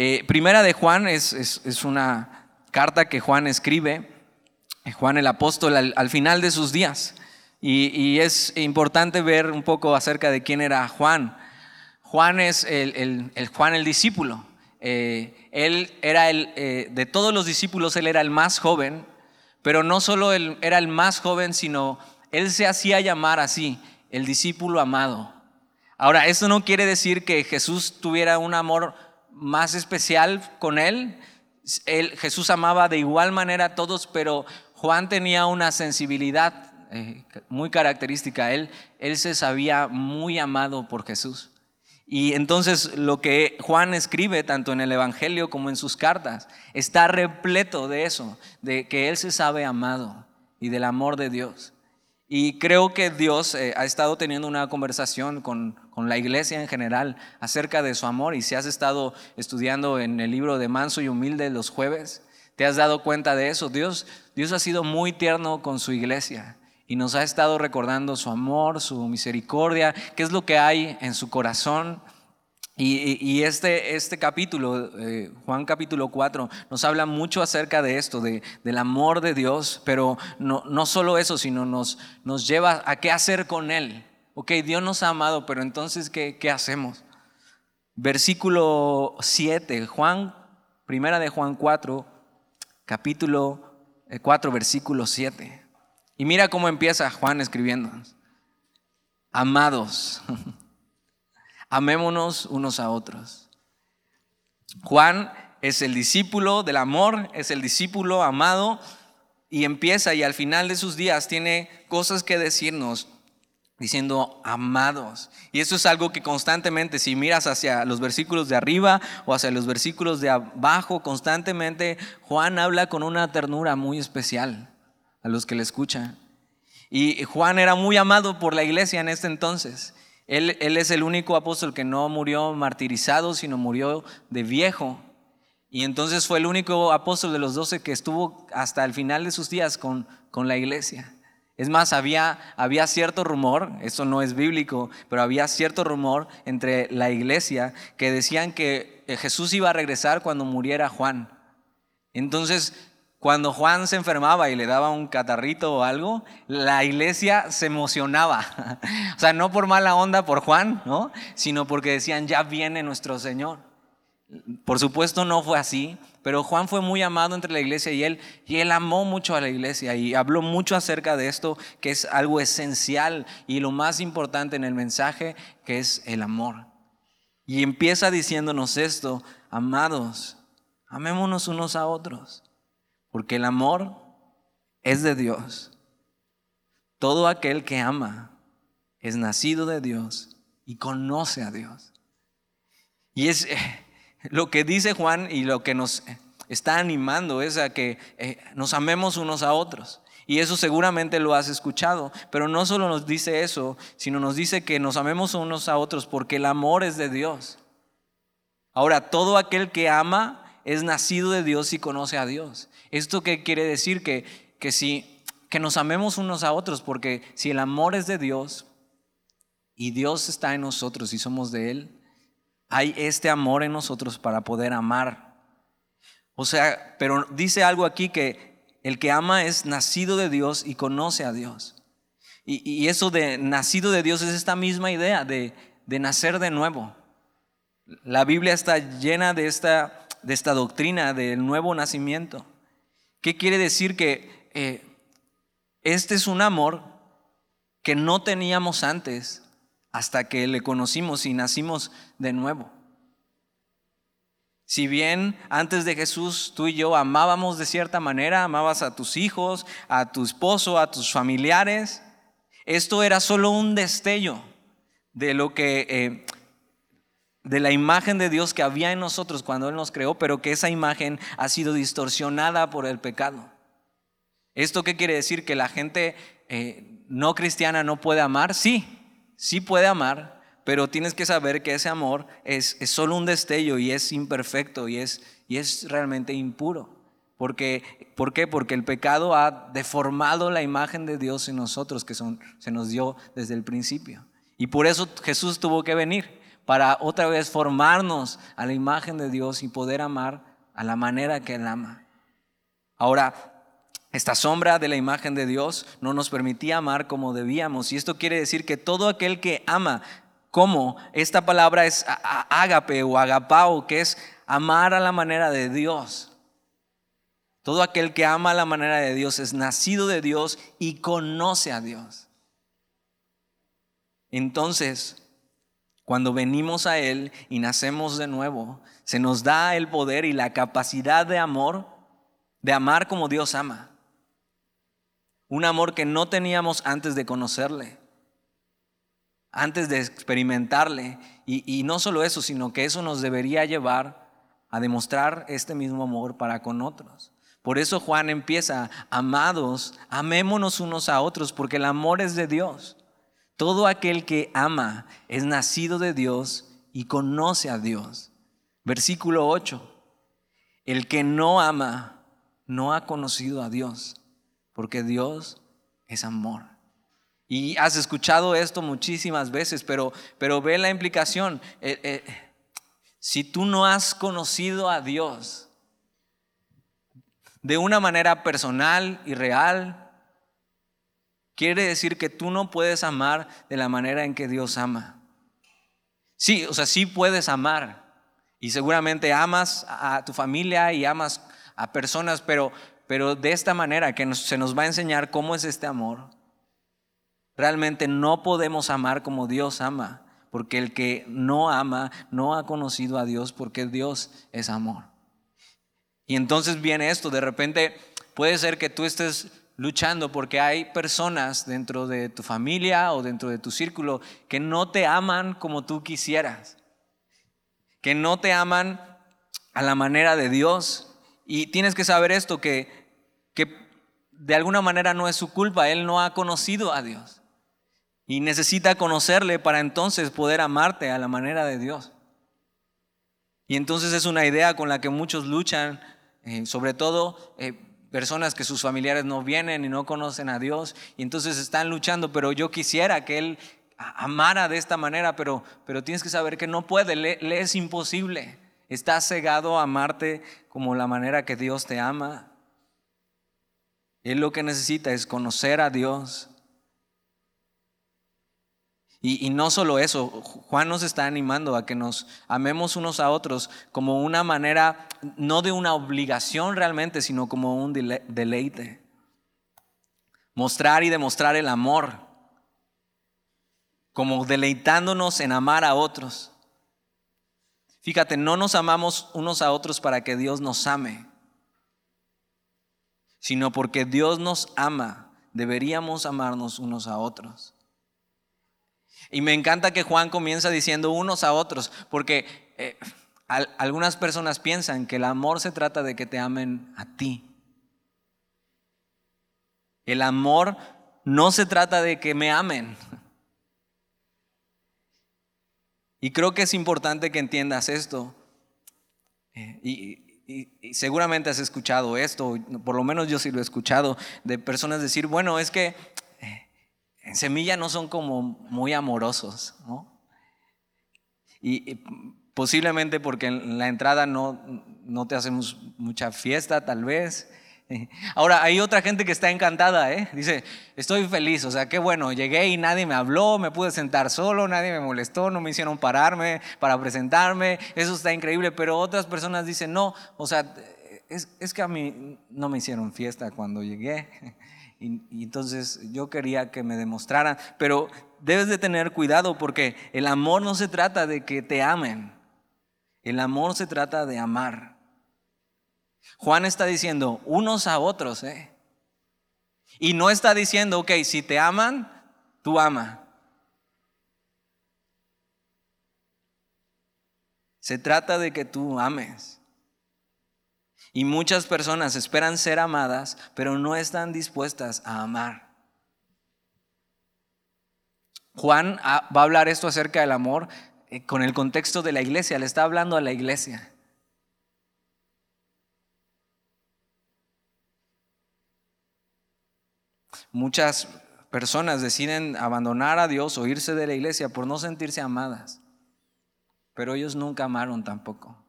Eh, primera de Juan es, es, una carta que Juan escribe, eh, Juan el apóstol al, final de sus días. Y, es importante ver un poco acerca de quién era Juan. Juan es el, el, Juan el discípulo. Eh, él era el, de todos los discípulos, él era el más joven, pero no solo él era el más joven, sino él se hacía llamar así, el discípulo amado. Ahora, esto no quiere decir que Jesús tuviera un amor más especial con él. Jesús amaba de igual manera a todos, pero Juan tenía una sensibilidad eh, muy característica. Él, él se sabía muy amado por Jesús. Y entonces lo que Juan escribe, tanto en el Evangelio como en sus cartas, está repleto de eso, de que él se sabe amado y del amor de Dios. Y creo que Dios eh, ha estado teniendo una conversación con, con, la iglesia en general acerca de su amor. Y si has estado estudiando en el libro de Manso y Humilde los jueves, te has dado cuenta de eso. Dios, Dios ha sido muy tierno con su iglesia y nos ha estado recordando su amor, su misericordia, qué es lo que hay en su corazón y, este, este capítulo, eh, Juan capítulo 4, nos habla mucho acerca de esto, de, del amor de Dios, pero no, no solo eso, sino nos, nos lleva a qué hacer con Él. Ok, Dios nos ha amado, pero entonces, ¿qué, qué hacemos? Versículo 7, Juan, primera de Juan 4, capítulo 4, eh, versículo 7. Y mira cómo empieza Juan escribiendo. Amados. Amémonos unos a otros. Juan es el discípulo del amor, es el discípulo amado y empieza y al final de sus días tiene cosas que decirnos diciendo amados. Y eso es algo que constantemente, si miras hacia los versículos de arriba o hacia los versículos de abajo, constantemente Juan habla con una ternura muy especial a los que le escuchan. Y Juan era muy amado por la iglesia en este entonces. Él, es el único apóstol que no murió martirizado, sino murió de viejo. Y entonces fue el único apóstol de los doce que estuvo hasta el final de sus días con, la iglesia. Es más, había cierto rumor, eso no es bíblico, pero había cierto rumor entre la iglesia que decían que Jesús iba a regresar cuando muriera Juan. Entonces cuando Juan se enfermaba y le daba un catarrito o algo, la iglesia se emocionaba. o sea, no por mala onda por Juan, ¿no? Sino porque decían, ya viene nuestro Señor. Por supuesto no fue así, pero Juan fue muy amado entre la iglesia y él, y él amó mucho a la iglesia y habló mucho acerca de esto, que es algo esencial y lo más importante en el mensaje, que es el amor. Y empieza diciéndonos esto, amados, amémonos unos a otros. Porque el amor es de Dios. Todo aquel que ama es nacido de Dios y conoce a Dios. Y es eh, lo que dice Juan y lo que nos está animando es a que eh, nos amemos unos a otros. Y eso seguramente lo has escuchado, pero no solo nos dice eso, sino nos dice que nos amemos unos a otros porque el amor es de Dios. Ahora, todo aquel que ama es nacido de Dios y conoce a Dios. ¿Esto qué quiere decir? Que, que, si, que nos amemos unos a otros, porque si el amor es de Dios y Dios está en nosotros y somos de Él, hay este amor en nosotros para poder amar. O sea, pero dice algo aquí que el que ama es nacido de Dios y conoce a Dios. Y, eso de nacido de Dios es esta misma idea de, de nacer de nuevo. La Biblia está llena de esta, de esta doctrina del nuevo nacimiento. ¿Qué quiere decir? Que eh, este es un amor que no teníamos antes hasta que le conocimos y nacimos de nuevo. Si bien antes de Jesús tú y yo amábamos de cierta manera, amabas a tus hijos, a tu esposo, a tus familiares, esto era solo un destello de lo que eh, de la imagen de Dios que había en nosotros cuando Él nos creó, pero que esa imagen ha sido distorsionada por el pecado. ¿Esto qué quiere decir? ¿Que la gente eh, no cristiana no puede amar? Sí, sí puede amar, pero tienes que saber que ese amor es, es solo un destello y es imperfecto y es, y es realmente impuro. Porque, ¿Por qué? Porque el pecado ha deformado la imagen de Dios en nosotros que son, se nos dio desde el principio. Y por eso Jesús tuvo que venir para otra vez formarnos a la imagen de Dios y poder amar a la manera que Él ama. Ahora, esta sombra de la imagen de Dios no nos permitía amar como debíamos. Y esto quiere decir que todo aquel que ama como esta palabra es ágape o agapao, que es amar a la manera de Dios. Todo aquel que ama a la manera de Dios es nacido de Dios y conoce a Dios. Entonces, cuando venimos a Él y nacemos de nuevo, se nos da el poder y la capacidad de amor, de amar como Dios ama. Un amor que no teníamos antes de conocerle, antes de experimentarle. Y, no solo eso, sino que eso nos debería llevar a demostrar este mismo amor para con otros. Por eso Juan empieza, amados, amémonos unos a otros, porque el amor es de Dios. Todo aquel que ama es nacido de Dios y conoce a Dios. Versículo 8. El que no ama no ha conocido a Dios, porque Dios es amor. Y has escuchado esto muchísimas veces, pero, pero ve la implicación. Eh, eh, si tú no has conocido a Dios de una manera personal y real, quiere decir que tú no puedes amar de la manera en que Dios ama. Sí, o sea, sí puedes amar. Y seguramente amas a tu familia y amas a personas, pero pero de esta manera que se nos va a enseñar cómo es este amor. Realmente no podemos amar como Dios ama, porque el que no ama no ha conocido a Dios, porque Dios es amor. Y entonces viene esto, de repente puede ser que tú estés luchando porque hay personas dentro de tu familia o dentro de tu círculo que no te aman como tú quisieras, que no te aman a la manera de Dios. Y tienes que saber esto, que que de alguna manera no es su culpa, él no ha conocido a Dios. Y necesita conocerle para entonces poder amarte a la manera de Dios. Y entonces es una idea con la que muchos luchan, eh, sobre todo eh, personas que sus familiares no vienen y no conocen a Dios, y entonces están luchando, pero yo quisiera que Él amara de esta manera, pero, pero tienes que saber que no puede, le es imposible. Está cegado a amarte como la manera que Dios te ama. Él lo que necesita es conocer a Dios. Y, no solo eso, Juan nos está animando a que nos amemos unos a otros como una manera, no de una obligación realmente, sino como un deleite. Mostrar y demostrar el amor, como deleitándonos en amar a otros. Fíjate, no nos amamos unos a otros para que Dios nos ame sino porque Dios nos ama, deberíamos amarnos unos a otros. Y me encanta que Juan comienza diciendo unos a otros, porque eh, algunas personas piensan que el amor se trata de que te amen a ti. El amor no se trata de que me amen. Y creo que es importante que entiendas esto. Eh, y, seguramente has escuchado esto, por lo menos yo sí lo he escuchado, de personas decir, bueno, es que en semilla no son como muy amorosos, ¿no? Y, posiblemente porque en la entrada no, no te hacemos mucha fiesta, tal vez, Ahora, hay otra gente que está encantada, ¿eh? Dice, estoy feliz, o sea, qué bueno, llegué y nadie me habló, me pude sentar solo, nadie me molestó, no me hicieron pararme para presentarme, eso está increíble, pero otras personas dicen, no, o sea, es, es que a mí no me hicieron fiesta cuando llegué. Y, entonces yo quería que me demostraran, pero debes de tener cuidado porque el amor no se trata de que te amen, el amor se trata de amar. Juan está diciendo unos a otros, ¿eh? Y no está diciendo, ok, si te aman, tú ama. Se trata de que tú ames. Y muchas personas esperan ser amadas, pero no están dispuestas a amar. Juan ah, va a hablar esto acerca del amor eh, con el contexto de la iglesia, le está hablando a la iglesia. Muchas personas deciden abandonar a Dios o irse de la iglesia por no sentirse amadas. pero ellos nunca amaron tampoco.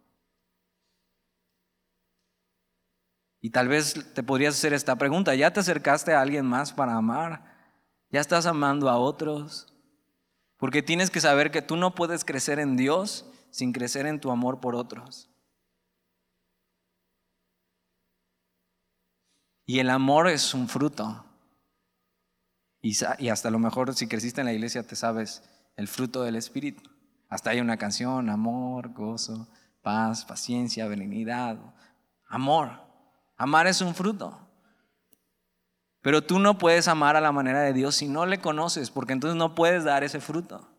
Y tal vez te podrías hacer esta pregunta, ¿ya te acercaste a alguien más para amar? ¿Ya estás amando a otros? Porque tienes que saber que tú no puedes crecer en Dios sin crecer en tu amor por otros. Y el amor es un fruto. Y, hasta lo mejor si creciste en la iglesia te sabes el fruto del Espíritu. Hasta hay una canción, amor, gozo, paz, paciencia, benignidad, amor. Amar es un fruto. Pero tú no puedes amar a la manera de Dios si no le conoces, porque entonces no puedes dar ese fruto.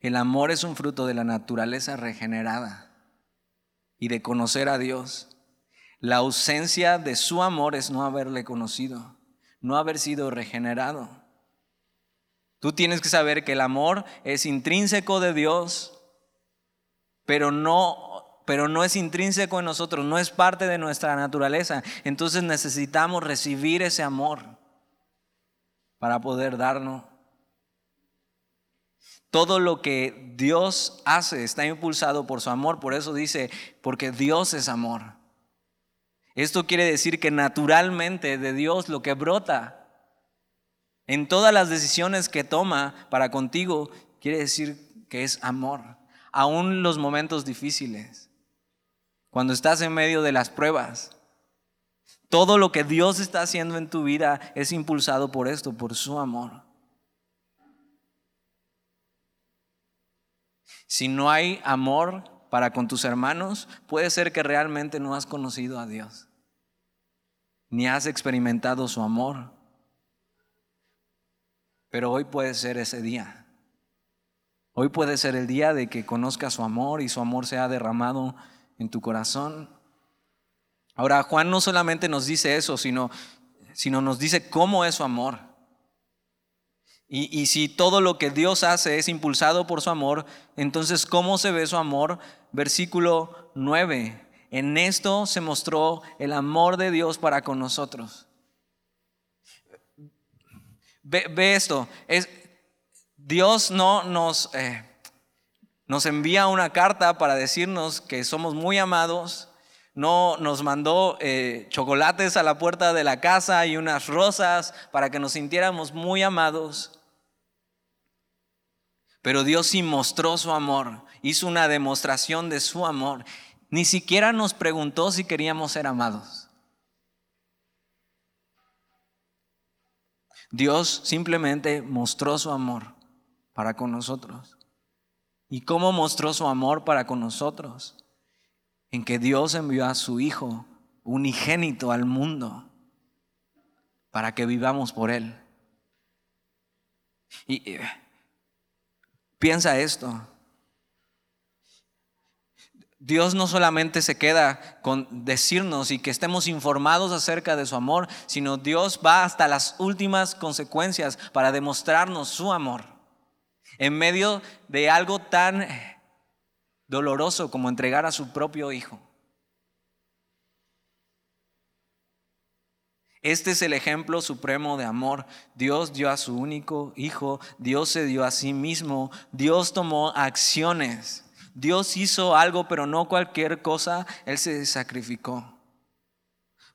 El amor es un fruto de la naturaleza regenerada y de conocer a Dios. La ausencia de su amor es no haberle conocido, no haber sido regenerado. Tú tienes que saber que el amor es intrínseco de Dios, pero no, pero no es intrínseco en nosotros, no es parte de nuestra naturaleza. Entonces necesitamos recibir ese amor para poder darnos todo lo que Dios hace está impulsado por su amor. Por eso dice, porque Dios es amor. Esto quiere decir que naturalmente de Dios lo que brota en todas las decisiones que toma para contigo, quiere decir que es amor. Aún los momentos difíciles, cuando estás en medio de las pruebas, todo lo que Dios está haciendo en tu vida es impulsado por esto, por su amor. Si no hay amor para con tus hermanos, puede ser que realmente no has conocido a Dios, ni has experimentado su amor. Pero hoy puede ser ese día. Hoy puede ser el día de que conozcas su amor y su amor sea derramado en tu corazón. Ahora, Juan no solamente nos dice eso, sino, sino nos dice cómo es su amor. Y, si todo lo que Dios hace es impulsado por su amor, entonces ¿cómo se ve su amor? Versículo 9. En esto se mostró el amor de Dios para con nosotros. Ve, esto. Es, Dios no nos, eh, nos envía una carta para decirnos que somos muy amados. No nos mandó eh, chocolates a la puerta de la casa y unas rosas para que nos sintiéramos muy amados. Pero Dios sí mostró su amor, hizo una demostración de su amor. Ni siquiera nos preguntó si queríamos ser amados. Dios simplemente mostró su amor para con nosotros. ¿Y cómo mostró su amor para con nosotros? En que Dios envió a su Hijo unigénito al mundo para que vivamos por Él. Y eh, Piensa esto. Dios no solamente se queda con decirnos y que estemos informados acerca de su amor, sino Dios va hasta las últimas consecuencias para demostrarnos su amor. En medio de algo tan doloroso como entregar a su propio hijo. Este es el ejemplo supremo de amor. Dios dio a su único hijo, Dios se dio a sí mismo, Dios tomó acciones. Dios hizo algo, pero no cualquier cosa, Él se sacrificó.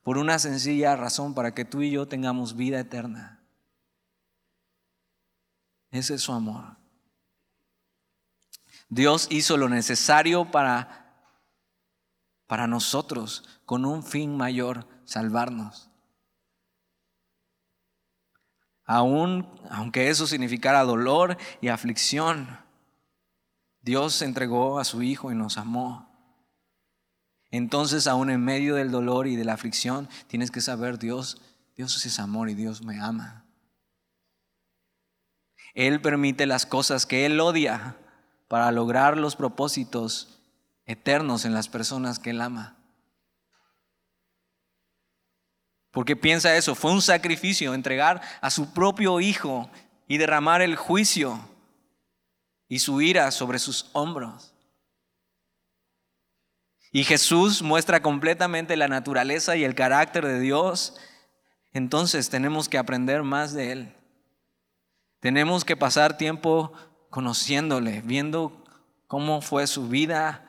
Por una sencilla razón, para que tú y yo tengamos vida eterna. Ese es su amor. Dios hizo lo necesario para, para nosotros, con un fin mayor, salvarnos. Aún, aunque eso significara dolor y aflicción, Dios entregó a su Hijo y nos amó. Entonces, aún en medio del dolor y de la aflicción, tienes que saber, Dios, Dios es amor y Dios me ama. Él permite las cosas que Él odia para lograr los propósitos eternos en las personas que Él ama. Porque piensa eso, fue un sacrificio entregar a su propio hijo y derramar el juicio y su ira sobre sus hombros. Y Jesús muestra completamente la naturaleza y el carácter de Dios entonces tenemos que aprender más de Él. Tenemos que pasar tiempo conociéndole, viendo cómo fue su vida.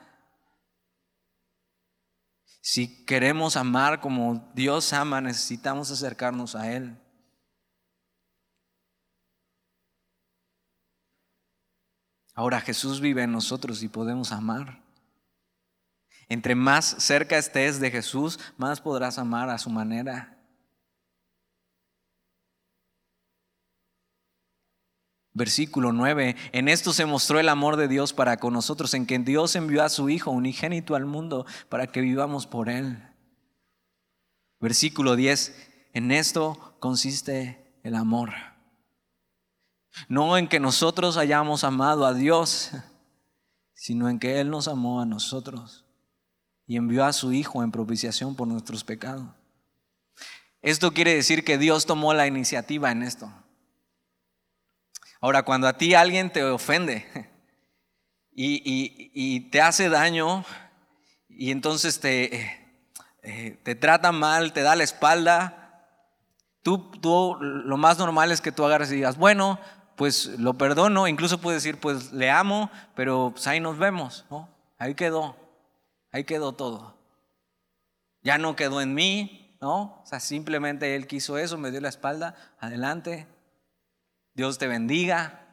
Si queremos amar como Dios ama, necesitamos acercarnos a Él. Ahora Jesús vive en nosotros y podemos amar. Entre más cerca estés de Jesús, más podrás amar a su manera. Versículo 9, en esto se mostró el amor de Dios para con nosotros, en que Dios envió a su Hijo unigénito al mundo para que vivamos por Él. Versículo 10, en esto consiste el amor. No en que nosotros hayamos amado a Dios, sino en que Él nos amó a nosotros y envió a su Hijo en propiciación por nuestros pecados. Esto quiere decir que Dios tomó la iniciativa en esto. Ahora, cuando a ti alguien te ofende y, te hace daño y entonces te, eh, te trata mal, te da la espalda, tú, tú lo más normal es que tú agarres y digas, bueno, pues lo perdono, incluso puedes decir, pues le amo, pero pues ahí nos vemos, ¿no? Ahí quedó, ahí quedó todo. Ya no quedó en mí, ¿no? O sea, simplemente él quiso eso, me dio la espalda, adelante, Dios te bendiga.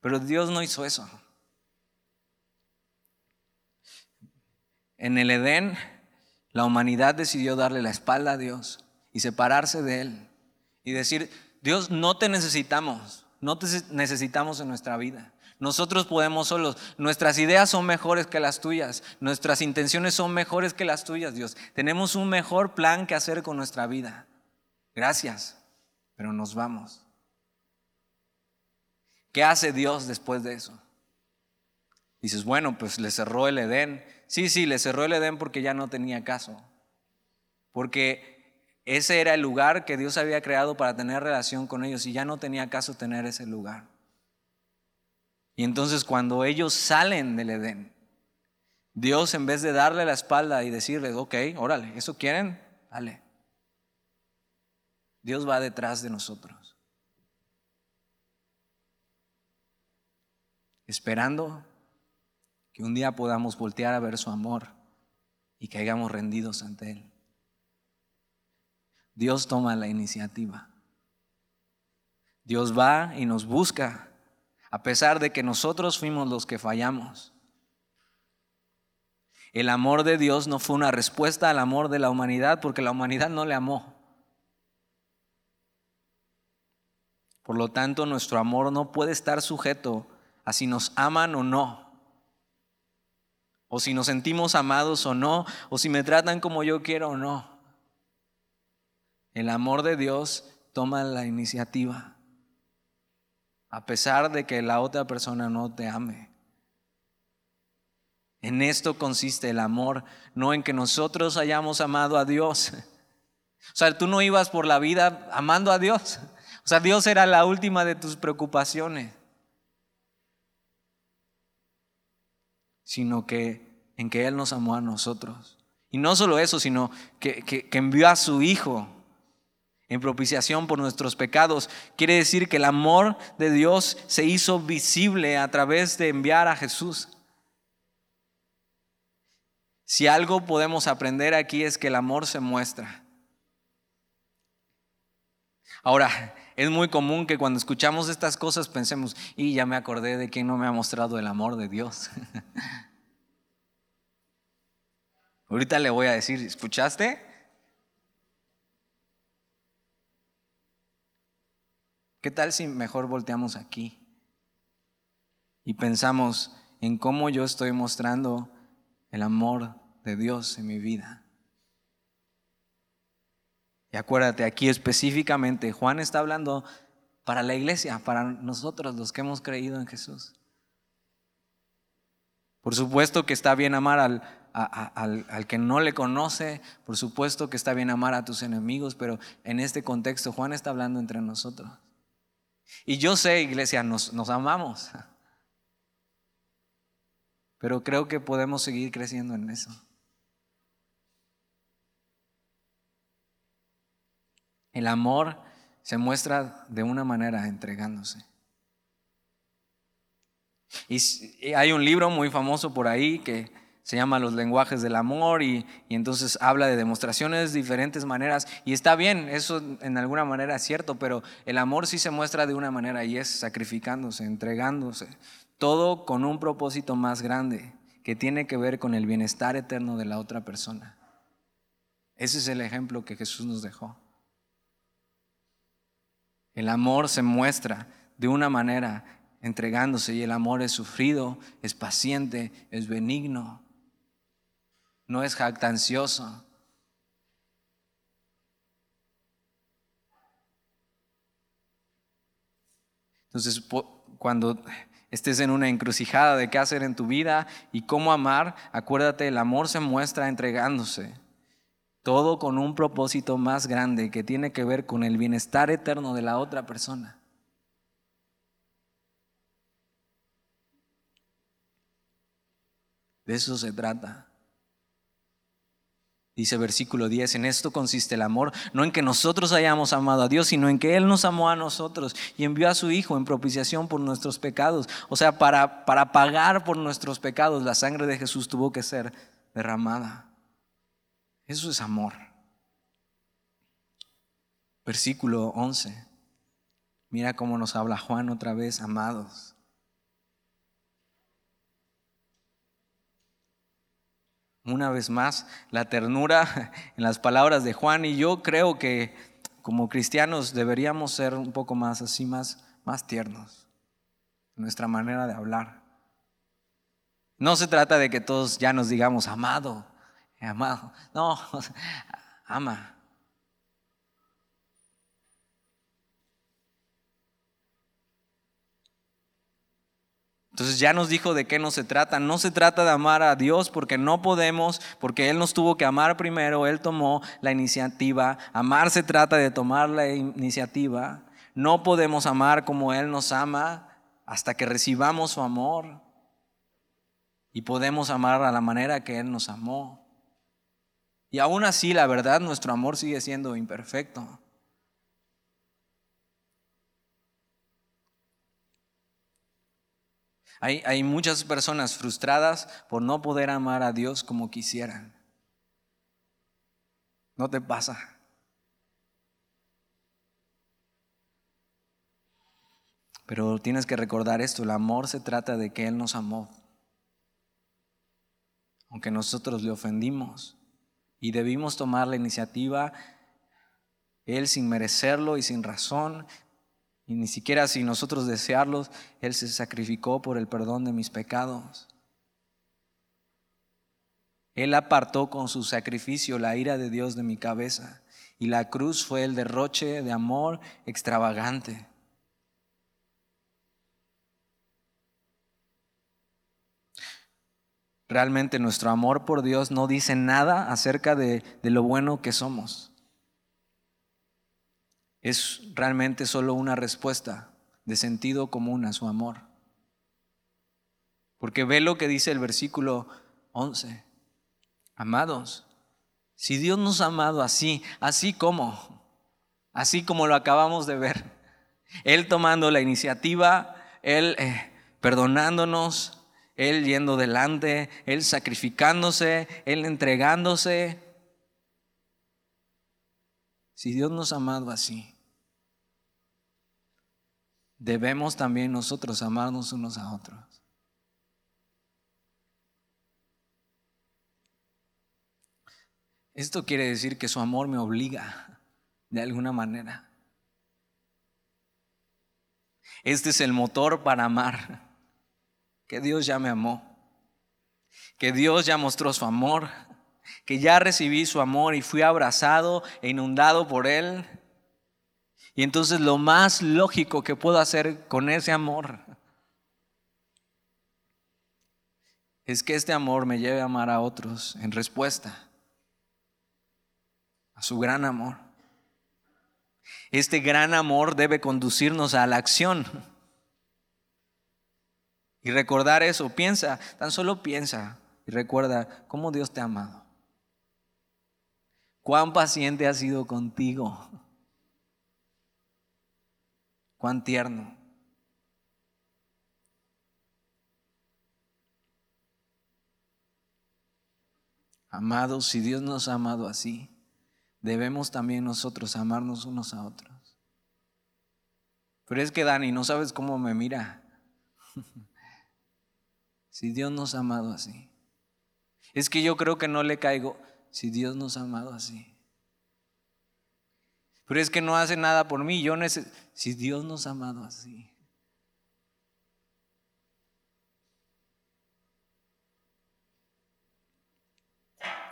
Pero Dios no hizo eso. En el Edén, la humanidad decidió darle la espalda a Dios y separarse de Él y decir, Dios, no te necesitamos, no te necesitamos en nuestra vida. Nosotros podemos solos. Nuestras ideas son mejores que las tuyas. Nuestras intenciones son mejores que las tuyas, Dios. Tenemos un mejor plan que hacer con nuestra vida. Gracias, pero nos vamos. ¿Qué hace Dios después de eso? Dices, bueno, pues le cerró el Edén. Sí, sí, le cerró el Edén porque ya no tenía caso. Porque ese era el lugar que Dios había creado para tener relación con ellos y ya no tenía caso tener ese lugar. Y entonces cuando ellos salen del Edén, Dios en vez de darle la espalda y decirles, ok, órale, ¿eso quieren? Dale. Dios va detrás de nosotros. esperando que un día podamos voltear a ver su amor y hayamos rendidos ante Él. Dios toma la iniciativa. Dios va y nos busca, a pesar de que nosotros fuimos los que fallamos. El amor de Dios no fue una respuesta al amor de la humanidad, porque la humanidad no le amó. Por lo tanto, nuestro amor no puede estar sujeto a si nos aman o no, o si nos sentimos amados o no, o si me tratan como yo quiero o no. El amor de Dios toma la iniciativa, a pesar de que la otra persona no te ame. En esto consiste el amor, no en que nosotros hayamos amado a Dios. O sea, tú no ibas por la vida amando a Dios. O sea, Dios era la última de tus preocupaciones. sino que en que Él nos amó a nosotros. Y no solo eso, sino que, que, envió a su Hijo en propiciación por nuestros pecados. Quiere decir que el amor de Dios se hizo visible a través de enviar a Jesús. Si algo podemos aprender aquí es que el amor se muestra. Ahora, es muy común que cuando escuchamos estas cosas pensemos, y ya me acordé de quien no me ha mostrado el amor de Dios. Ahorita le voy a decir, ¿escuchaste? ¿Qué tal si mejor volteamos aquí y pensamos en cómo yo estoy mostrando el amor de Dios en mi vida? Y acuérdate, aquí específicamente Juan está hablando para la iglesia, para nosotros los que hemos creído en Jesús. Por supuesto que está bien amar al, al, que no le conoce, por supuesto que está bien amar a tus enemigos, pero en este contexto Juan está hablando entre nosotros. Y yo sé, iglesia, nos, nos amamos, pero creo que podemos seguir creciendo en eso. El amor se muestra de una manera entregándose. Y hay un libro muy famoso por ahí que se llama Los lenguajes del amor y, entonces habla de demostraciones de diferentes maneras y está bien, eso en alguna manera es cierto, pero el amor sí se muestra de una manera y es sacrificándose, entregándose, todo con un propósito más grande que tiene que ver con el bienestar eterno de la otra persona. Ese es el ejemplo que Jesús nos dejó. El amor se muestra de una manera entregándose y el amor es sufrido, es paciente, es benigno, no es jactancioso. Entonces, cuando estés en una encrucijada de qué hacer en tu vida y cómo amar, acuérdate, el amor se muestra entregándose. Todo con un propósito más grande que tiene que ver con el bienestar eterno de la otra persona. De eso se trata. Dice versículo 10, en esto consiste el amor, no en que nosotros hayamos amado a Dios, sino en que Él nos amó a nosotros y envió a su Hijo en propiciación por nuestros pecados. O sea, para, para pagar por nuestros pecados, la sangre de Jesús tuvo que ser derramada. Eso es amor. Versículo 11. Mira cómo nos habla Juan otra vez, amados. Una vez más la ternura en las palabras de Juan y yo creo que como cristianos deberíamos ser un poco más así, más, más tiernos en nuestra manera de hablar. No se trata de que todos ya nos digamos amado, amado. No, ama. Entonces ya nos dijo de qué no se trata. No se trata de amar a Dios porque no podemos, porque Él nos tuvo que amar primero, Él tomó la iniciativa. Amar se trata de tomar la iniciativa. No podemos amar como Él nos ama hasta que recibamos su amor. Y podemos amar a la manera que Él nos amó. Y aún así, la verdad, nuestro amor sigue siendo imperfecto. Hay, muchas personas frustradas por no poder amar a Dios como quisieran. ¿No te pasa? Pero tienes que recordar esto, el amor se trata de que Él nos amó, aunque nosotros le ofendimos y debimos tomar la iniciativa, Él sin merecerlo y sin razón, y ni siquiera sin nosotros desearlos, Él se sacrificó por el perdón de mis pecados. Él apartó con su sacrificio la ira de Dios de mi cabeza. Y la cruz fue el derroche de amor extravagante. Realmente nuestro amor por Dios no dice nada acerca de, de lo bueno que somos es realmente solo una respuesta de sentido común a su amor. Porque ve lo que dice el versículo 11. Amados, si Dios nos ha amado así, así como, así como lo acabamos de ver, Él tomando la iniciativa, Él eh, perdonándonos, Él yendo delante, Él sacrificándose, Él entregándose. Si Dios nos ha amado así, debemos también nosotros amarnos unos a otros. Esto quiere decir que su amor me obliga de alguna manera. Este es el motor para amar, que Dios ya me amó, que Dios ya mostró su amor, que ya recibí su amor y fui abrazado e inundado por Él y entonces lo más lógico que puedo hacer con ese amor es que este amor me lleve a amar a otros en respuesta a su gran amor. Este gran amor debe conducirnos a la acción. Y recordar eso, piensa, tan solo piensa y recuerda cómo Dios te ha amado. Cuán paciente ha sido contigo tierno. Amados, si Dios nos ha amado así, debemos también nosotros amarnos unos a otros. Pero es que Dani, no sabes cómo me mira. si Dios nos ha amado así. Es que yo creo que no le caigo si Dios nos ha amado así. Pero es que no hace nada por mí. Yo necesito, si Dios nos ha amado así.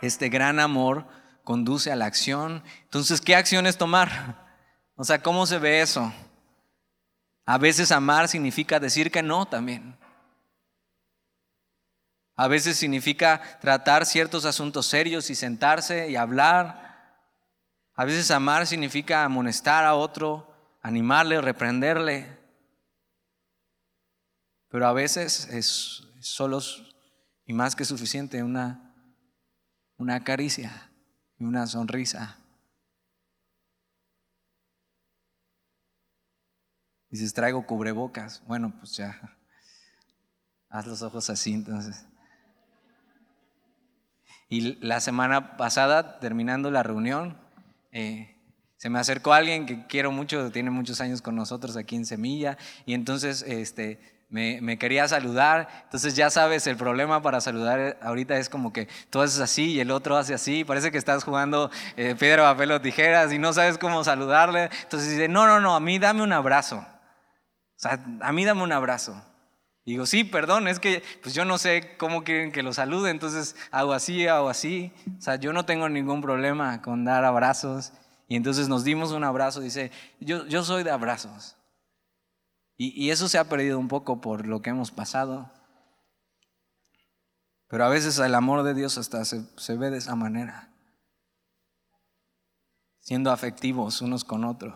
Este gran amor conduce a la acción. Entonces, ¿qué acciones tomar? O sea, ¿cómo se ve eso? A veces amar significa decir que no también. A veces significa tratar ciertos asuntos serios y sentarse y hablar. A veces amar significa amonestar a otro, animarle, reprenderle. Pero a veces es solo y más que suficiente una, una caricia y una sonrisa. Dices, traigo cubrebocas. Bueno, pues ya, haz los ojos así entonces. Y la semana pasada, terminando la reunión, eh, se me acercó alguien que quiero mucho, tiene muchos años con nosotros aquí en Semilla, y entonces este, me, quería saludar. Entonces ya sabes, el problema para saludar ahorita es como que tú haces así y el otro hace así. Parece que estás jugando eh, piedra, papel o tijeras y no sabes cómo saludarle. Entonces dice, no, no, no, a mí dame un abrazo. O sea, a mí dame un abrazo. Digo, sí, perdón, es que pues yo no sé cómo quieren que lo salude, entonces hago así, hago así. O sea, yo no tengo ningún problema con dar abrazos. Y entonces nos dimos un abrazo, dice, yo, yo soy de abrazos. Y, y eso se ha perdido un poco por lo que hemos pasado. Pero a veces el amor de Dios hasta se, se ve de esa manera, siendo afectivos unos con otros.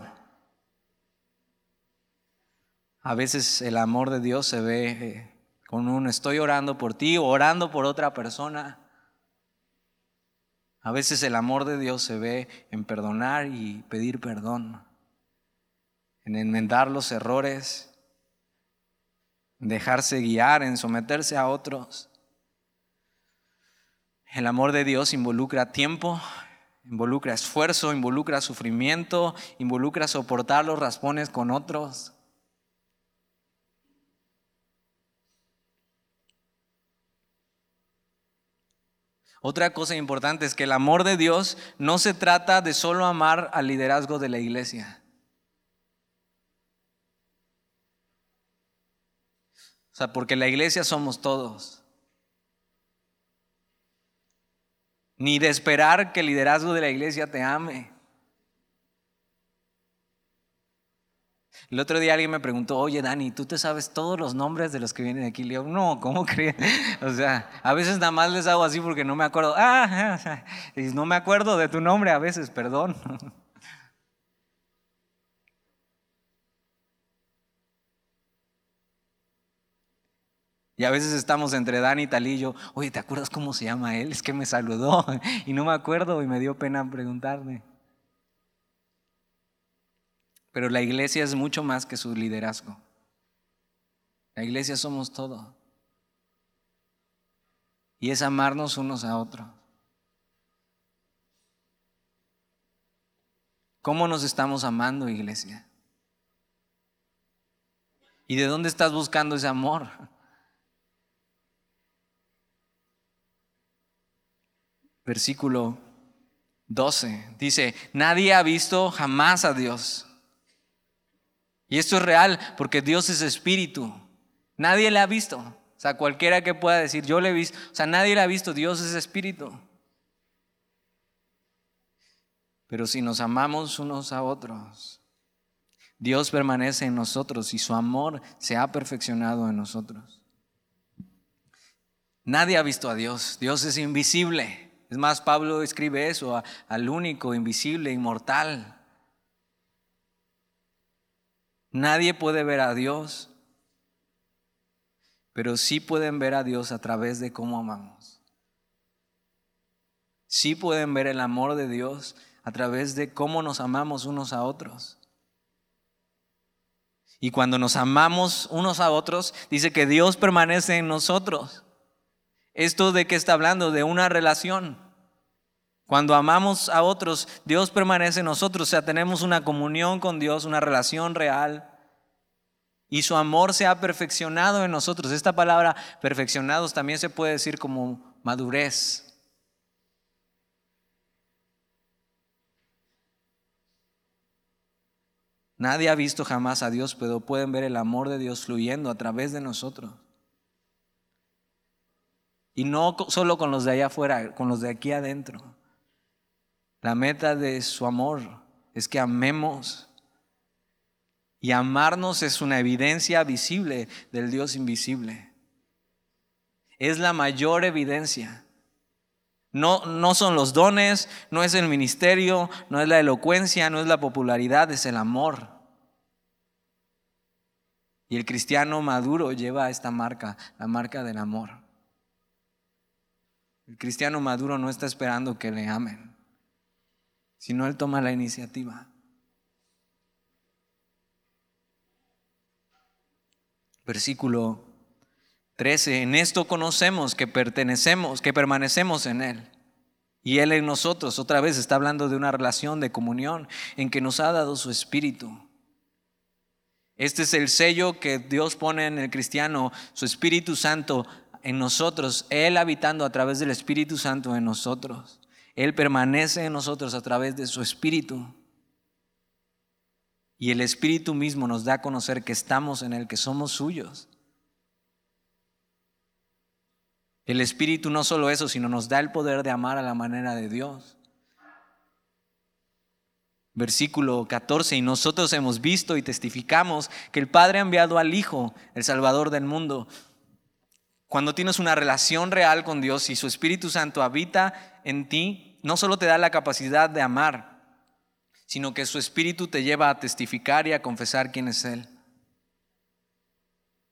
A veces el amor de Dios se ve eh, con un estoy orando por ti, orando por otra persona. A veces el amor de Dios se ve en perdonar y pedir perdón, en enmendar los errores, en dejarse guiar, en someterse a otros. El amor de Dios involucra tiempo, involucra esfuerzo, involucra sufrimiento, involucra soportar los raspones con otros. Otra cosa importante es que el amor de Dios no se trata de solo amar al liderazgo de la iglesia. O sea, porque la iglesia somos todos. Ni de esperar que el liderazgo de la iglesia te ame. El otro día alguien me preguntó, oye Dani, ¿tú te sabes todos los nombres de los que vienen aquí? Le no, ¿cómo crees? O sea, a veces nada más les hago así porque no me acuerdo. Ah, no me acuerdo de tu nombre a veces, perdón. Y a veces estamos entre Dani y Talillo, oye, ¿te acuerdas cómo se llama él? Es que me saludó y no me acuerdo y me dio pena preguntarme. Pero la iglesia es mucho más que su liderazgo. La iglesia somos todo. Y es amarnos unos a otros. ¿Cómo nos estamos amando, iglesia? ¿Y de dónde estás buscando ese amor? Versículo 12 dice, nadie ha visto jamás a Dios. Y esto es real porque Dios es espíritu. Nadie le ha visto. O sea, cualquiera que pueda decir, yo le he visto. O sea, nadie le ha visto. Dios es espíritu. Pero si nos amamos unos a otros, Dios permanece en nosotros y su amor se ha perfeccionado en nosotros. Nadie ha visto a Dios. Dios es invisible. Es más, Pablo escribe eso al único, invisible, inmortal. Nadie puede ver a Dios, pero sí pueden ver a Dios a través de cómo amamos. Sí pueden ver el amor de Dios a través de cómo nos amamos unos a otros. Y cuando nos amamos unos a otros, dice que Dios permanece en nosotros. ¿Esto de qué está hablando? De una relación. Cuando amamos a otros, Dios permanece en nosotros, o sea, tenemos una comunión con Dios, una relación real. Y su amor se ha perfeccionado en nosotros. Esta palabra perfeccionados también se puede decir como madurez. Nadie ha visto jamás a Dios, pero pueden ver el amor de Dios fluyendo a través de nosotros. Y no solo con los de allá afuera, con los de aquí adentro. La meta de su amor es que amemos. Y amarnos es una evidencia visible del Dios invisible. Es la mayor evidencia. No, no son los dones, no es el ministerio, no es la elocuencia, no es la popularidad, es el amor. Y el cristiano maduro lleva esta marca, la marca del amor. El cristiano maduro no está esperando que le amen, sino él toma la iniciativa. Versículo 13, en esto conocemos que pertenecemos, que permanecemos en Él. Y Él en nosotros, otra vez está hablando de una relación de comunión en que nos ha dado su Espíritu. Este es el sello que Dios pone en el cristiano, su Espíritu Santo en nosotros, Él habitando a través del Espíritu Santo en nosotros. Él permanece en nosotros a través de su Espíritu. Y el Espíritu mismo nos da a conocer que estamos en Él, que somos suyos. El Espíritu no solo eso, sino nos da el poder de amar a la manera de Dios. Versículo 14, y nosotros hemos visto y testificamos que el Padre ha enviado al Hijo, el Salvador del mundo. Cuando tienes una relación real con Dios y su Espíritu Santo habita en ti, no solo te da la capacidad de amar, sino que su Espíritu te lleva a testificar y a confesar quién es Él.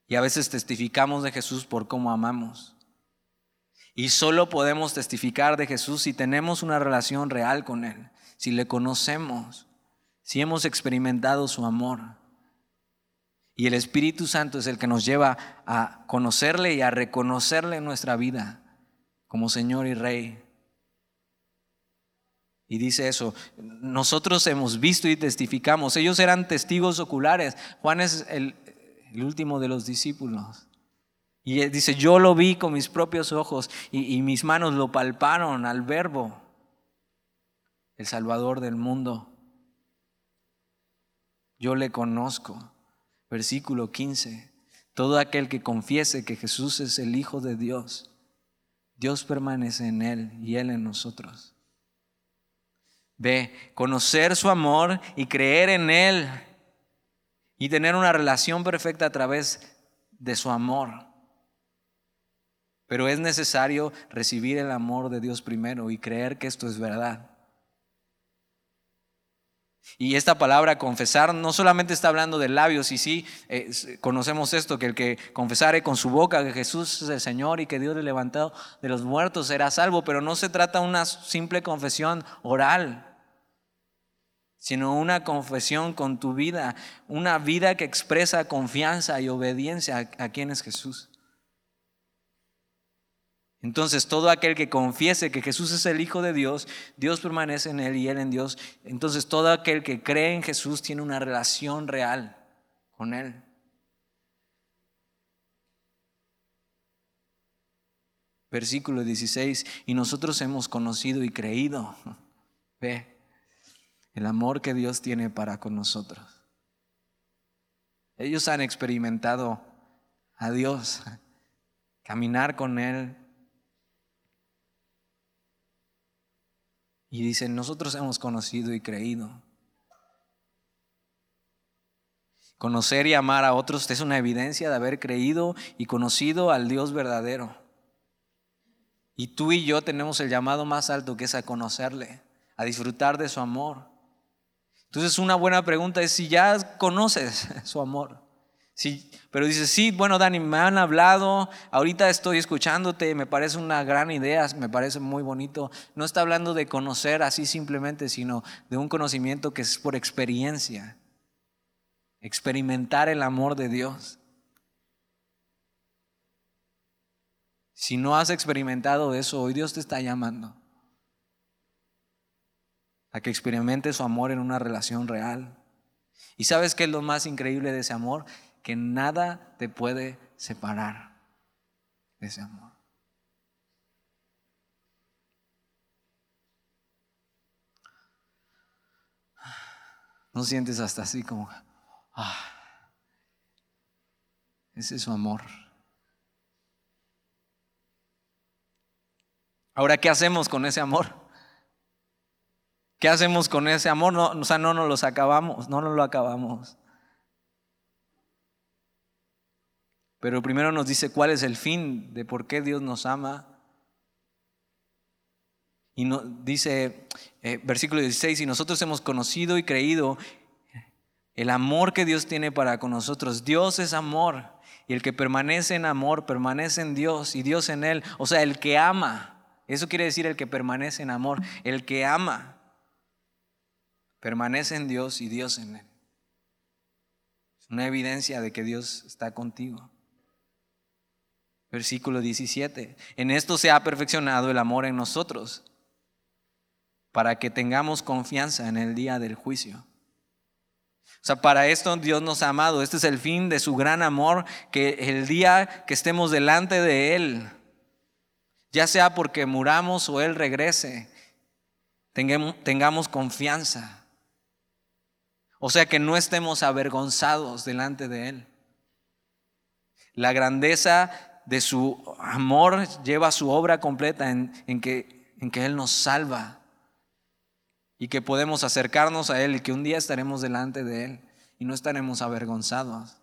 Y a veces testificamos de Jesús por cómo amamos. Y solo podemos testificar de Jesús si tenemos una relación real con Él, si le conocemos, si hemos experimentado su amor. Y el Espíritu Santo es el que nos lleva a conocerle y a reconocerle en nuestra vida como Señor y Rey. Y dice eso, nosotros hemos visto y testificamos. Ellos eran testigos oculares. Juan es el, último de los discípulos. Y dice, yo lo vi con mis propios ojos y, mis manos lo palparon al verbo, el Salvador del mundo. Yo le conozco. Versículo 15. Todo aquel que confiese que Jesús es el Hijo de Dios, Dios permanece en Él y Él en nosotros. Ve, conocer su amor y creer en Él y tener una relación perfecta a través de su amor. Pero es necesario recibir el amor de Dios primero y creer que esto es verdad. Y esta palabra confesar no solamente está hablando de labios, y sí, conocemos esto, que el que confesare con su boca que Jesús es el Señor y que Dios le levantado de los muertos será salvo, pero no se trata de una simple confesión oral, sino una confesión con tu vida, una vida que expresa confianza y obediencia a, a quién es Jesús. Entonces, todo aquel que confiese que Jesús es el Hijo de Dios, Dios permanece en él y él en Dios. Entonces, todo aquel que cree en Jesús tiene una relación real con él. Versículo 16, y nosotros hemos conocido y creído. Ve el amor que Dios tiene para con nosotros. Ellos han experimentado a Dios, caminar con Él, Y dicen, nosotros hemos conocido y creído. Conocer y amar a otros es una evidencia de haber creído y conocido al Dios verdadero. Y tú y yo tenemos el llamado más alto que es a conocerle, a disfrutar de su amor. Entonces una buena pregunta es si ya conoces su amor. Sí, pero dice, sí, bueno, Dani, me han hablado, ahorita estoy escuchándote, me parece una gran idea, me parece muy bonito. No está hablando de conocer así simplemente, sino de un conocimiento que es por experiencia. experimentar el amor de Dios. Si no has experimentado eso, hoy Dios te está llamando que experimentes su amor en una relación real. ¿Y sabes qué es lo más increíble de ese amor? Que nada te puede separar de ese amor. No sientes hasta así como, ah, ese es su amor. Ahora, ¿qué hacemos con ese amor? ¿Qué hacemos con ese amor? No, o sea, no nos los acabamos, no nos lo acabamos. Pero primero nos dice cuál es el fin de por qué Dios nos ama. Y no, dice, eh, versículo 16, y nosotros hemos conocido y creído el amor que Dios tiene para con nosotros. Dios es amor. Y el que permanece en amor, permanece en Dios y Dios en él. O sea, el que ama. Eso quiere decir el que permanece en amor. El que ama, permanece en Dios y Dios en él. Es una evidencia de que Dios está contigo. Versículo 17. En esto se ha perfeccionado el amor en nosotros para que tengamos confianza en el día del juicio. O sea, para esto Dios nos ha amado. Este es el fin de su gran amor, que el día que estemos delante de Él, ya sea porque muramos o Él regrese, tengamos, confianza. O sea, que no estemos avergonzados delante de Él. La grandeza de su amor lleva su obra completa en, que, en que Él nos salva y que podemos acercarnos a Él y que un día estaremos delante de Él y no estaremos avergonzados.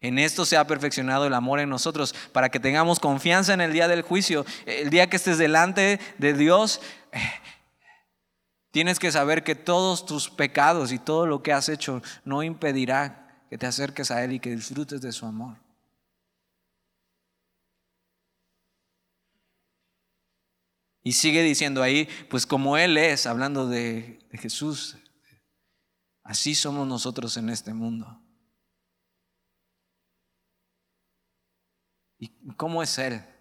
En esto se ha perfeccionado el amor en nosotros para que tengamos confianza en el día del juicio. El día que estés delante de Dios, tienes que saber que todos tus pecados y todo lo que has hecho no impedirá que te acerques a Él y que disfrutes de su amor. Y sigue diciendo ahí, pues como Él es, hablando de, Jesús, así somos nosotros en este mundo. ¿Y cómo es Él?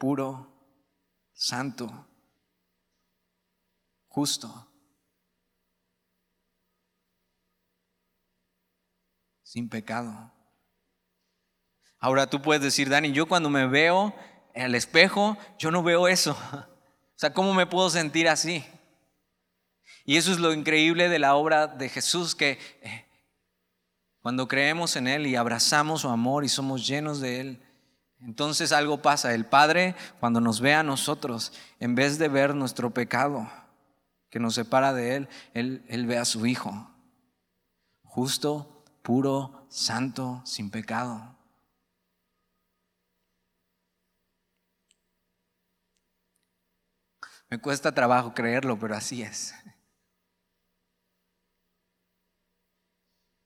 Puro, santo, justo, sin pecado. Ahora tú puedes decir, Dani, yo cuando me veo en el espejo, yo no veo eso. O sea, ¿cómo me puedo sentir así? Y eso es lo increíble de la obra de Jesús, que eh, cuando creemos en Él y abrazamos su amor y somos llenos de Él, entonces algo pasa. El Padre, cuando nos ve a nosotros, en vez de ver nuestro pecado que nos separa de Él, Él, ve a su Hijo, justo, puro, santo, sin pecado. Me cuesta trabajo creerlo, pero así es.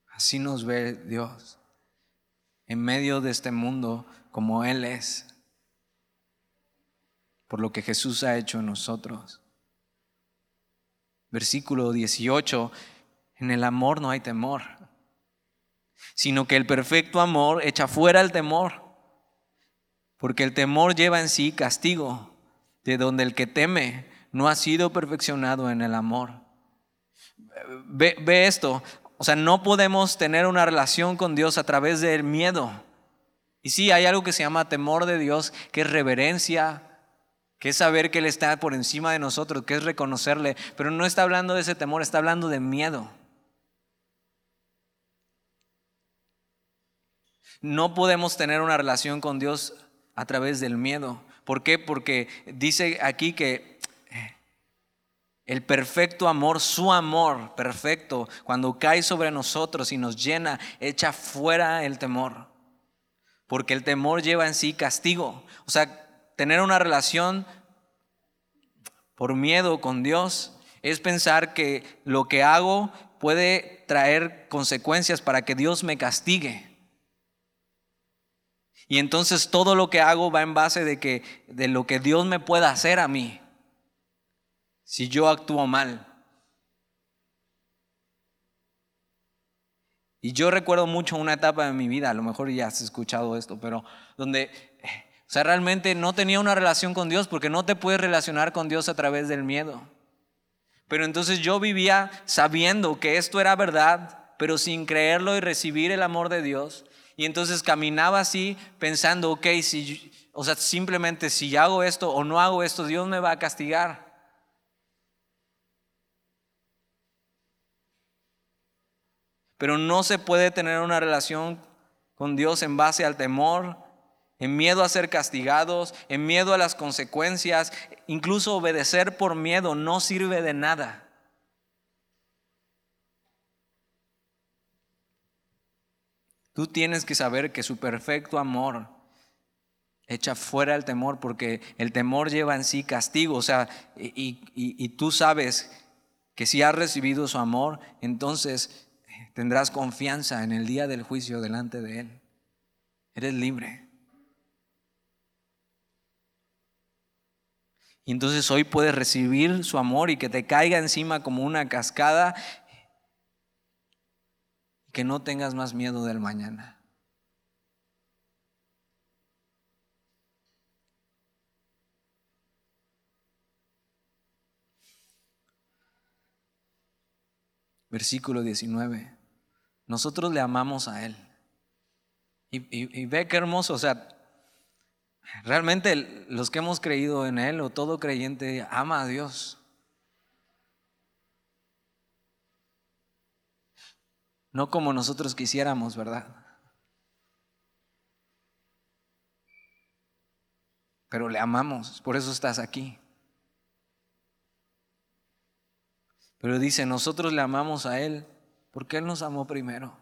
Así nos ve Dios en medio de este mundo como Él es, por lo que Jesús ha hecho en nosotros. Versículo 18, en el amor no hay temor, sino que el perfecto amor echa fuera el temor, porque el temor lleva en sí castigo de donde el que teme no ha sido perfeccionado en el amor. Ve, esto, o sea, no podemos tener una relación con Dios a través del miedo. Y sí, hay algo que se llama temor de Dios, que es reverencia, que es saber que Él está por encima de nosotros, que es reconocerle, pero no está hablando de ese temor, está hablando de miedo. No podemos tener una relación con Dios a través del miedo. ¿Por qué? Porque dice aquí que eh, el perfecto amor, su amor perfecto, cuando cae sobre nosotros y nos llena, echa fuera el temor. Porque el temor lleva en sí castigo. O sea, tener una relación por miedo con Dios es pensar que lo que hago puede traer consecuencias para que Dios me castigue. Y entonces todo lo que hago va en base de que de lo que Dios me pueda hacer a mí. Si yo actúo mal. Y yo recuerdo mucho una etapa de mi vida, a lo mejor ya has escuchado esto, pero donde o sea, realmente no tenía una relación con Dios porque no te puedes relacionar con Dios a través del miedo. Pero entonces yo vivía sabiendo que esto era verdad, pero sin creerlo y recibir el amor de Dios. Y entonces caminaba así pensando, ok, si, o sea, simplemente si hago esto o no hago esto, Dios me va a castigar. Pero no se puede tener una relación con Dios en base al temor, en miedo a ser castigados, en miedo a las consecuencias, incluso obedecer por miedo no sirve de nada. Tú tienes que saber que su perfecto amor echa fuera el temor, porque el temor lleva en sí castigo. O sea, y, y tú sabes que si has recibido su amor, entonces tendrás confianza en el día del juicio delante de Él. Eres libre. Y entonces hoy puedes recibir su amor y que te caiga encima como una cascada que no tengas más miedo del mañana. Versículo 19. Nosotros le amamos a Él. Y, ve qué hermoso, o sea, realmente los que hemos creído en Él o todo creyente ama a Dios. no como nosotros quisiéramos, ¿verdad? Pero le amamos, por eso estás aquí. Pero dice, nosotros le amamos a Él porque Él nos amó primero.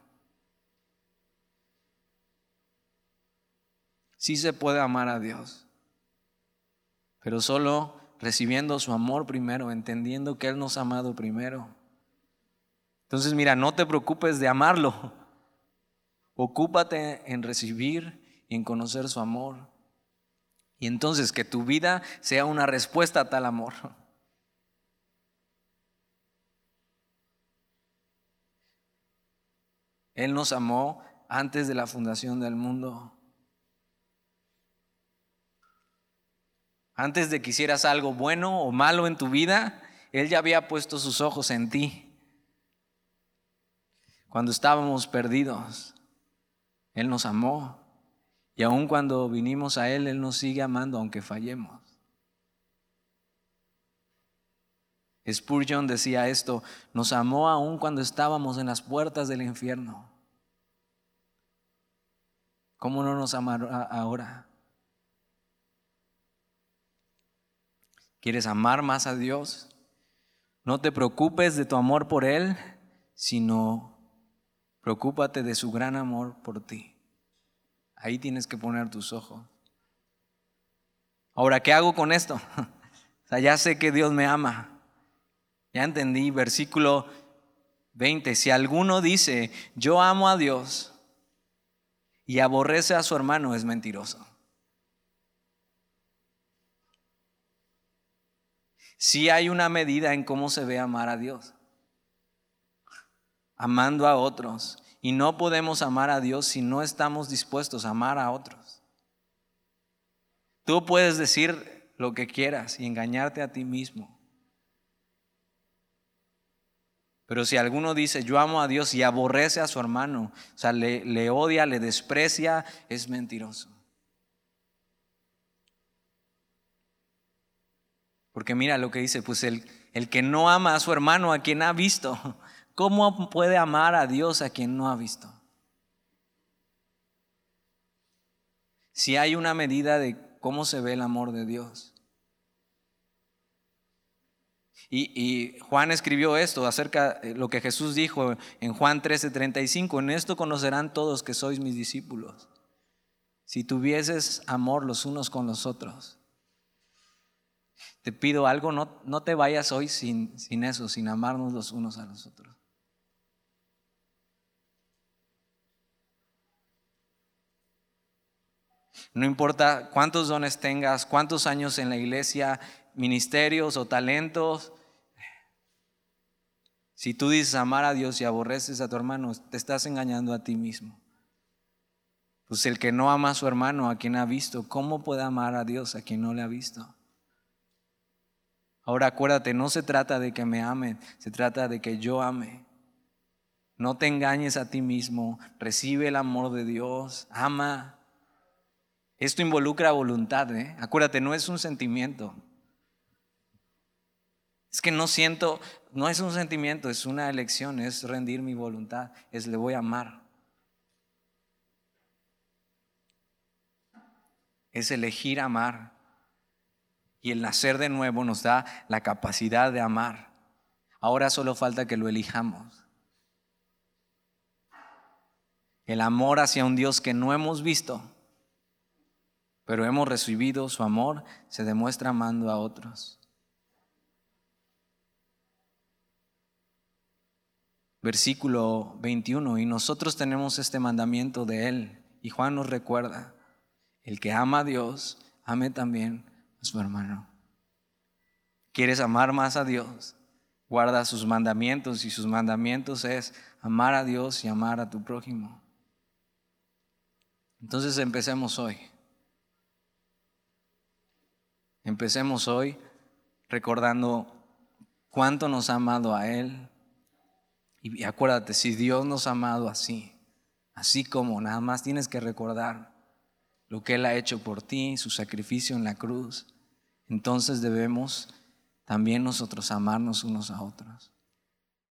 Sí se puede amar a Dios, pero solo recibiendo su amor primero, entendiendo que Él nos ha amado primero. Entonces, mira, no te preocupes de amarlo. Ocúpate en recibir y en conocer su amor. Y entonces que tu vida sea una respuesta a tal amor. Él nos amó antes de la fundación del mundo. Antes de que hicieras algo bueno o malo en tu vida, Él ya había puesto sus ojos en ti cuando estábamos perdidos, Él nos amó. Y aun cuando vinimos a Él, Él nos sigue amando aunque fallemos. Spurgeon decía esto, nos amó aun cuando estábamos en las puertas del infierno. ¿Cómo no nos amará ahora? ¿Quieres amar más a Dios? No te preocupes de tu amor por Él, sino Preocúpate de su gran amor por ti. Ahí tienes que poner tus ojos. Ahora, ¿qué hago con esto? O sea, ya sé que Dios me ama. Ya entendí, versículo 20. Si alguno dice, yo amo a Dios y aborrece a su hermano, es mentiroso. Si hay una medida en cómo se ve amar a Dios amando a otros. Y no podemos amar a Dios si no estamos dispuestos a amar a otros. Tú puedes decir lo que quieras y engañarte a ti mismo. Pero si alguno dice, yo amo a Dios y aborrece a su hermano, o sea, le, le odia, le desprecia, es mentiroso. Porque mira lo que dice, pues el, el que no ama a su hermano, a quien ha visto, ¿Cómo puede amar a Dios a quien no ha visto? Si hay una medida de cómo se ve el amor de Dios. Y, Juan escribió esto acerca de lo que Jesús dijo en Juan 13:35, en esto conocerán todos que sois mis discípulos, si tuvieses amor los unos con los otros. Te pido algo, no, no te vayas hoy sin, sin eso, sin amarnos los unos a los otros. No importa cuántos dones tengas, cuántos años en la iglesia, ministerios o talentos. Si tú dices amar a Dios y aborreces a tu hermano, te estás engañando a ti mismo. Pues el que no ama a su hermano, a quien ha visto, ¿cómo puede amar a Dios a quien no le ha visto? Ahora acuérdate, no se trata de que me amen, se trata de que yo ame. No te engañes a ti mismo, recibe el amor de Dios, ama. Esto involucra voluntad, ¿eh? acuérdate, no es un sentimiento. Es que no siento, no es un sentimiento, es una elección, es rendir mi voluntad, es le voy a amar. es elegir amar. Y el nacer de nuevo nos da la capacidad de amar. Ahora solo falta que lo elijamos. El amor hacia un Dios que no hemos visto, pero hemos recibido su amor, se demuestra amando a otros. Versículo 21, y nosotros tenemos este mandamiento de Él, y Juan nos recuerda, el que ama a Dios, ame también a su hermano. ¿Quieres amar más a Dios? Guarda sus mandamientos y sus mandamientos es amar a Dios y amar a tu prójimo. Entonces empecemos hoy. Empecemos hoy recordando cuánto nos ha amado a Él. Y acuérdate, si Dios nos ha amado así, así como nada más tienes que recordar lo que Él ha hecho por ti, su sacrificio en la cruz, entonces debemos también nosotros amarnos unos a otros.